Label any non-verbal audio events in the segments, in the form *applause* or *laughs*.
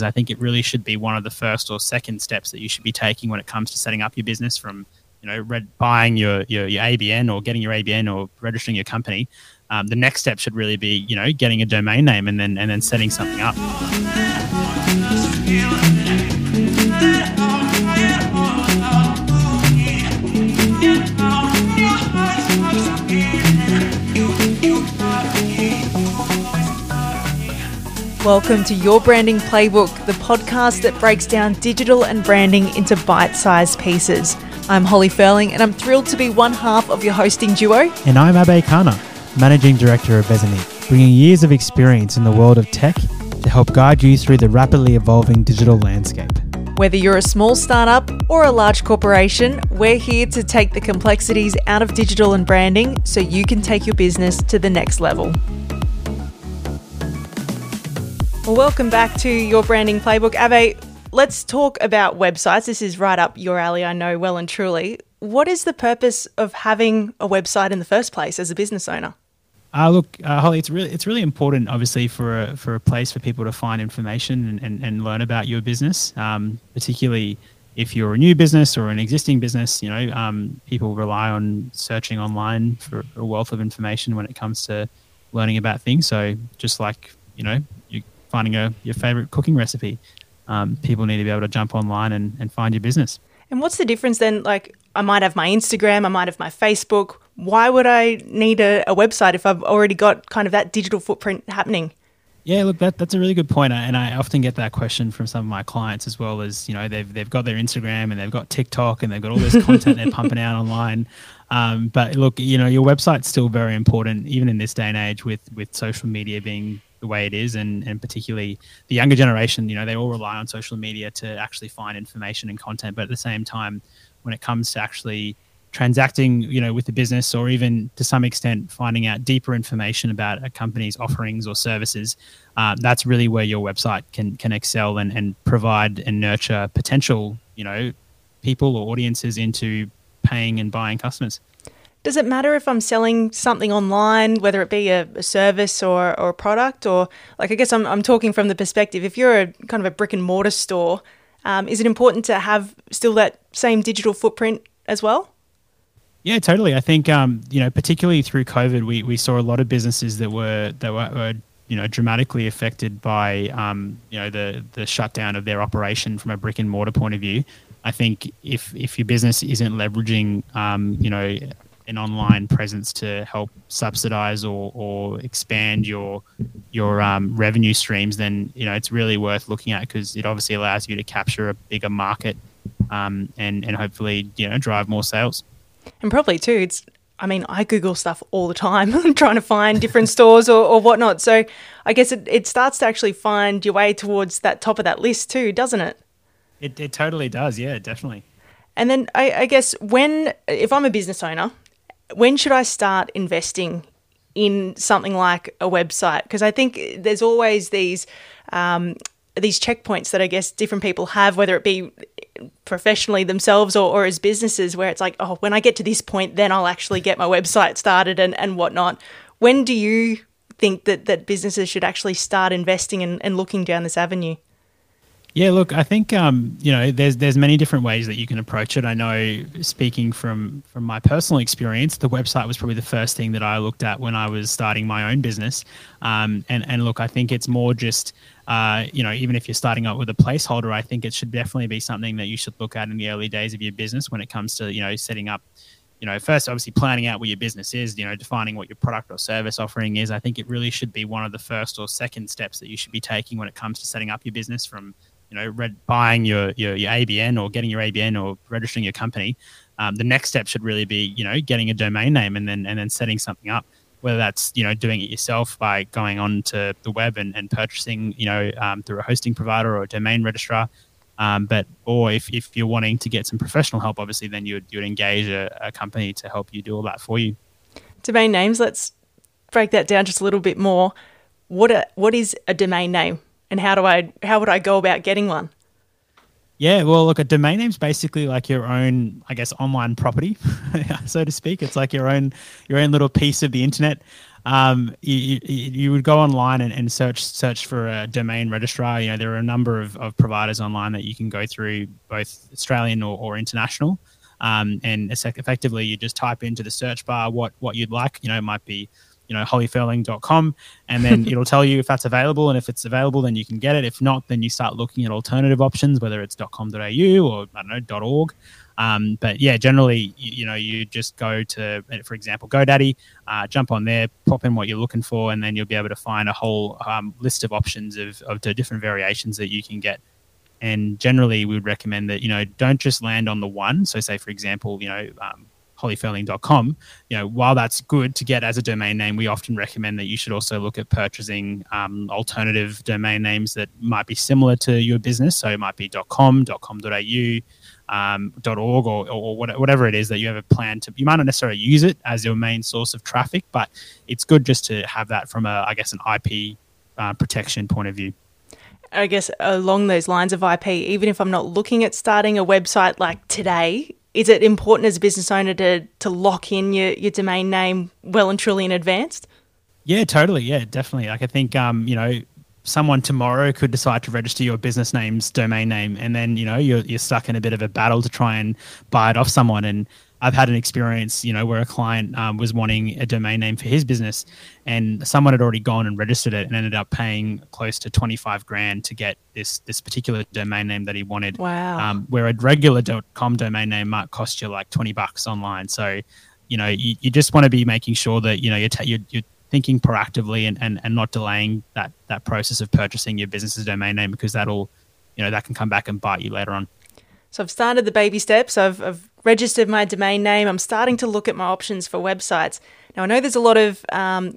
I think it really should be one of the first or second steps that you should be taking when it comes to setting up your business from you know red, buying your, your, your ABN or getting your ABN or registering your company. Um, the next step should really be you know getting a domain name and then and then setting something up. Welcome to Your Branding Playbook, the podcast that breaks down digital and branding into bite sized pieces. I'm Holly Furling, and I'm thrilled to be one half of your hosting duo. And I'm Abe Khanna, Managing Director of Vesanique, bringing years of experience in the world of tech to help guide you through the rapidly evolving digital landscape. Whether you're a small startup or a large corporation, we're here to take the complexities out of digital and branding so you can take your business to the next level. Well, welcome back to your branding playbook. Abe, let's talk about websites. This is right up your alley, I know well and truly. What is the purpose of having a website in the first place as a business owner? Uh, look, uh, Holly, it's really it's really important, obviously, for a, for a place for people to find information and, and, and learn about your business, um, particularly if you're a new business or an existing business. You know, um, people rely on searching online for a wealth of information when it comes to learning about things. So, just like you know, you finding a, your favorite cooking recipe. Um, people need to be able to jump online and, and find your business. And what's the difference then? Like, I might have my Instagram, I might have my Facebook. Why would I need a, a website if I've already got kind of that digital footprint happening? Yeah, look, that, that's a really good point, and I often get that question from some of my clients as well. As you know, they've they've got their Instagram and they've got TikTok and they've got all this content they're pumping out online. *laughs* Um, but look, you know, your website's still very important, even in this day and age, with with social media being the way it is, and and particularly the younger generation. You know, they all rely on social media to actually find information and content. But at the same time, when it comes to actually transacting, you know, with the business, or even to some extent finding out deeper information about a company's offerings or services, uh, that's really where your website can can excel and and provide and nurture potential, you know, people or audiences into paying and buying customers. Does it matter if I'm selling something online, whether it be a, a, service or, or a product? Or, like, I guess I'm, I'm talking from the perspective if you're a kind of a brick and mortar store, um, is it important to have still that same digital footprint as well? Yeah, totally. I think, um, you know, particularly through COVID, we, we saw a lot of businesses that were, that were, were you know, dramatically affected by, um, you know, the, the shutdown of their operation from a brick and mortar point of view. I think if, if your business isn't leveraging, um, you know, an online presence to help subsidize or, or expand your your um, revenue streams, then you know it's really worth looking at because it obviously allows you to capture a bigger market um, and and hopefully you know drive more sales. And probably too, it's I mean, I Google stuff all the time, *laughs* trying to find different stores or, or whatnot. So I guess it, it starts to actually find your way towards that top of that list too, doesn't it? It, it totally does. Yeah, definitely. And then I, I guess when, if I'm a business owner when should I start investing in something like a website? Because I think there's always these um, these checkpoints that I guess different people have, whether it be professionally themselves or, or as businesses, where it's like, oh, when I get to this point, then I'll actually get my website started and, and whatnot. When do you think that, that businesses should actually start investing and, and looking down this avenue? Yeah, look, I think um, you know there's there's many different ways that you can approach it. I know, speaking from from my personal experience, the website was probably the first thing that I looked at when I was starting my own business. Um, and and look, I think it's more just uh, you know even if you're starting out with a placeholder, I think it should definitely be something that you should look at in the early days of your business when it comes to you know setting up you know, first obviously planning out what your business is, you know, defining what your product or service offering is. I think it really should be one of the first or second steps that you should be taking when it comes to setting up your business from you know, red, buying your, your, your ABN or getting your ABN or registering your company, um, the next step should really be, you know, getting a domain name and then and then setting something up. Whether that's you know doing it yourself by going on to the web and, and purchasing, you know, um, through a hosting provider or a domain registrar, um, but or if, if you're wanting to get some professional help, obviously then you would you would engage a, a company to help you do all that for you. Domain names. Let's break that down just a little bit more. What a, what is a domain name? And how do I how would I go about getting one? Yeah, well, look, a domain name's basically like your own, I guess, online property, *laughs* so to speak. It's like your own your own little piece of the internet. Um, you, you, you, would go online and, and, search search for a domain registrar. You know, there are a number of, of providers online that you can go through, both Australian or, or international. Um, and effectively, you just type into the search bar what what you'd like. You know, it might be you know hollyferling.com and then *laughs* it'll tell you if that's available and if it's available then you can get it. If not then you start looking at alternative options whether it's .com.au or i don't know .org um, but yeah generally you, you, know you just go to for example godaddy uh, jump on there pop in what you're looking for and then you'll be able to find a whole um, list of options of, of the different variations that you can get. And generally we would recommend that you know don't just land on the one. So say for example you know um, hollyferling.com, you know, while that's good to get as a domain name, we often recommend that you should also look at purchasing um, alternative domain names that might be similar to your business. So it might be .com, .com.au, um, .org, or, or whatever it is that you have a plan to. You might not necessarily use it as your main source of traffic, but it's good just to have that from a, I guess, an IP uh, protection point of view. I guess along those lines of IP, even if I'm not looking at starting a website like today, is it important as a business owner to to lock in your, your domain name well and truly in advance? Yeah, totally. Yeah, definitely. Like I think um, you know, someone tomorrow could decide to register your business name's domain name and then, you know, you're you're stuck in a bit of a battle to try and buy it off someone and I've had an experience, you know, where a client um, was wanting a domain name for his business, and someone had already gone and registered it and ended up paying close to twenty five grand to get this this particular domain name that he wanted. Wow. Um, where a regular .com domain name might cost you like twenty bucks online. So, you know, you, you just want to be making sure that you know you're, you're, you're thinking proactively and, and, and not delaying that that process of purchasing your business's domain name because that'll, you know, that can come back and bite you later on. So I've started the baby steps. I've, I've registered my domain name. I'm starting to look at my options for websites. Now I know there's a lot of um,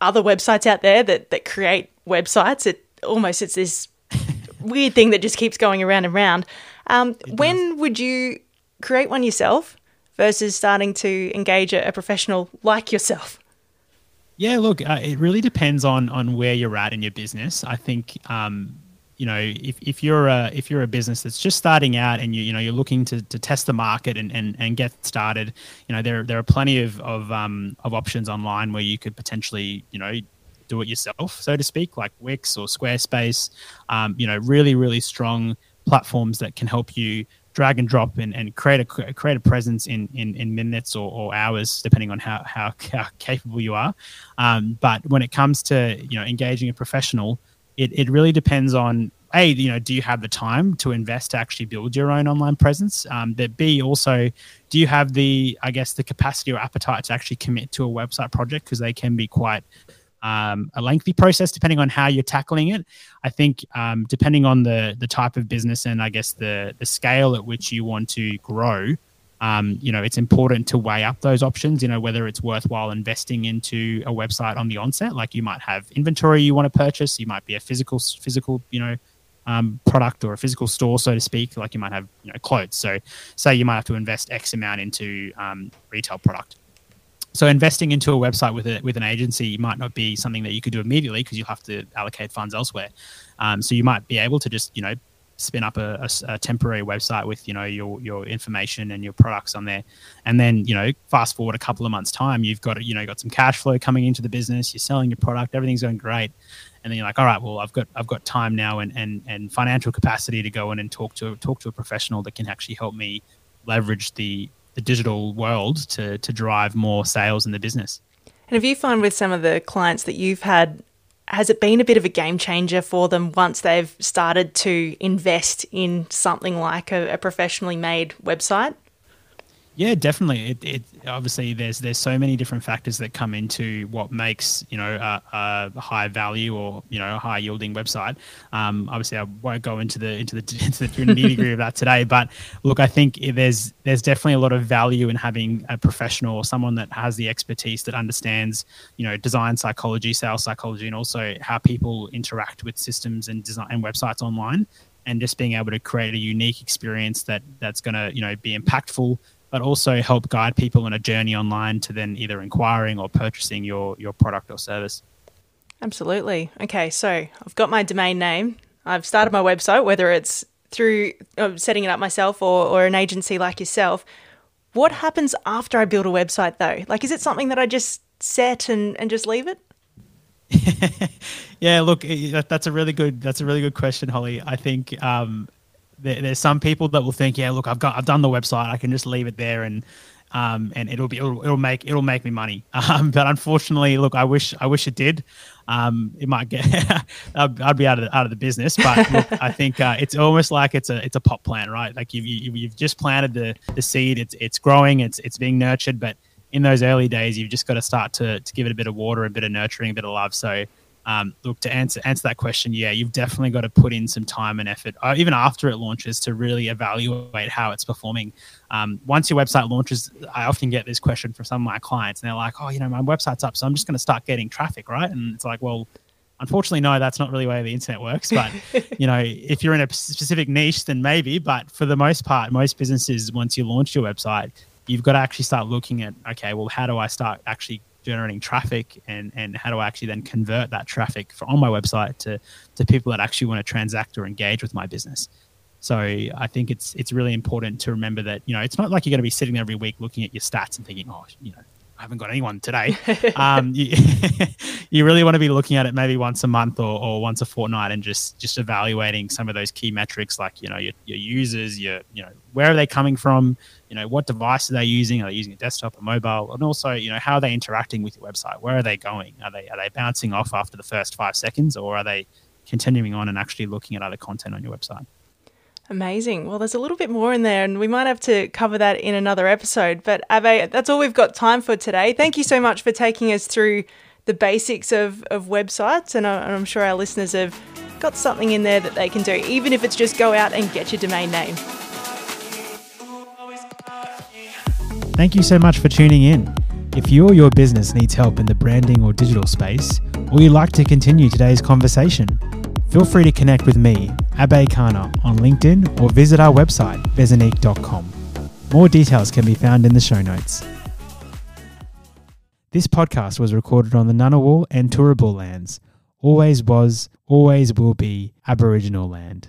other websites out there that that create websites. It almost it's this *laughs* weird thing that just keeps going around and around. Um, when does. would you create one yourself versus starting to engage a, a professional like yourself? Yeah, look, uh, it really depends on on where you're at in your business. I think um, you know if, if you're a if you're a business that's just starting out and you you know you're looking to, to test the market and, and, and get started you know there there are plenty of of um, of options online where you could potentially you know do it yourself so to speak like Wix or Squarespace um, you know really really strong platforms that can help you drag and drop and, and create a create a presence in, in, in minutes or, or hours depending on how, how, how capable you are. Um, but when it comes to you know engaging a professional it, it really depends on a you know do you have the time to invest to actually build your own online presence? Um, but b also do you have the i guess the capacity or appetite to actually commit to a website project? Because they can be quite um, a lengthy process depending on how you're tackling it. I think um, depending on the the type of business and i guess the the scale at which you want to grow um, you know, it's important to weigh up those options, you know, whether it's worthwhile investing into a website on the onset, like you might have inventory you want to purchase, you might be a physical, physical, you know, um, product or a physical store, so to speak, like you might have, you know, clothes. So say you might have to invest X amount into um, retail product. So investing into a website with a, with an agency might not be something that you could do immediately because you'll have to allocate funds elsewhere. Um, so you might be able to just, you know, spin up a, a, a, temporary website with you know your your information and your products on there. And then you know fast forward a couple of months time you've got you know got some cash flow coming into the business you're selling your product everything's going great. And then you're like all right well i've got i've got time now and and, and financial capacity to go in and talk to talk to a professional that can actually help me leverage the the digital world to to drive more sales in the business. And have you found with some of the clients that you've had has it been a bit of a game changer for them once they've started to invest in something like a, a professionally made website? Yeah, definitely. It, it, obviously there's there's so many different factors that come into what makes you know a, a high value or you know a high yielding website. Um, obviously, I won't go into the into the *laughs* into the nitty gritty of that today. But look, I think there's there's definitely a lot of value in having a professional or someone that has the expertise that understands you know design psychology, sales psychology, and also how people interact with systems and design and websites online. And just being able to create a unique experience that that's going to you know be impactful but also help guide people on a journey online to then either inquiring or purchasing your your product or service. Absolutely. Okay, so I've got my domain name. I've started my website, whether it's through uh, setting it up myself or, or an agency like yourself. What happens after I build a website though? Like, is it something that I just set and, and just leave it? *laughs* yeah, look, that's a really good that's a really good question, Holly. I think um, there, there's some people that will think, yeah, look, I've got I've done the website, I can just leave it there and um, and it'll be it'll, it'll, make it'll make me money. *laughs* Um, but unfortunately, look, I wish I wish it did. Um, it might get *laughs* I'd, I'd, be out of the, out of the business. But look, I think uh, it's almost like it's a it's a pot plant, right? Like you've you, you have just planted the the seed. It's it's growing. It's it's being nurtured, but in those early days, you've just got to start to to give it a bit of water, a bit of nurturing, a bit of love. So um, look to answer answer that question yeah you've definitely got to put in some time and effort uh, even after it launches to really evaluate how it's performing. Um, once your website launches i often get this question from some of my clients and they're like oh you know my website's up so i'm just going to start getting traffic right? And it's like well unfortunately no that's not really the way the internet works but *laughs* you know if you're in a specific niche then maybe but for the most part most businesses once you launch your website you've got to actually start looking at okay well how do i start actually generating traffic and and how do I actually then convert that traffic on my website to to people that actually want to transact or engage with my business. So I think it's it's really important to remember that you know it's not like you're going to be sitting every week looking at your stats and thinking, oh, you know, I haven't got anyone today. um, *laughs* you, *laughs* you, really want to be looking at it maybe once a month or, or once a fortnight and just just evaluating some of those key metrics like you know your, your users, your you know where are they coming from, you know what device are they using, are they using a desktop or mobile, and also you know how are they interacting with your website, where are they going, are they are they bouncing off after the first five seconds or are they continuing on and actually looking at other content on your website? Amazing. Well, there's a little bit more in there, and we might have to cover that in another episode. But Abe, that's all we've got time for today. Thank you so much for taking us through the basics of, of websites, uh, and I'm sure our listeners have got something in there that they can do, even if it's just go out and get your domain name. Thank you so much for tuning in. If you or your business needs help in the branding or digital space, or you'd like to continue today's conversation, Feel free to connect with me, Abe Khanna, on LinkedIn or visit our website, vesanique.com. More details can be found in the show notes. This podcast was recorded on the Ngunnawal and Turrbal lands. Always was, always will be Aboriginal land.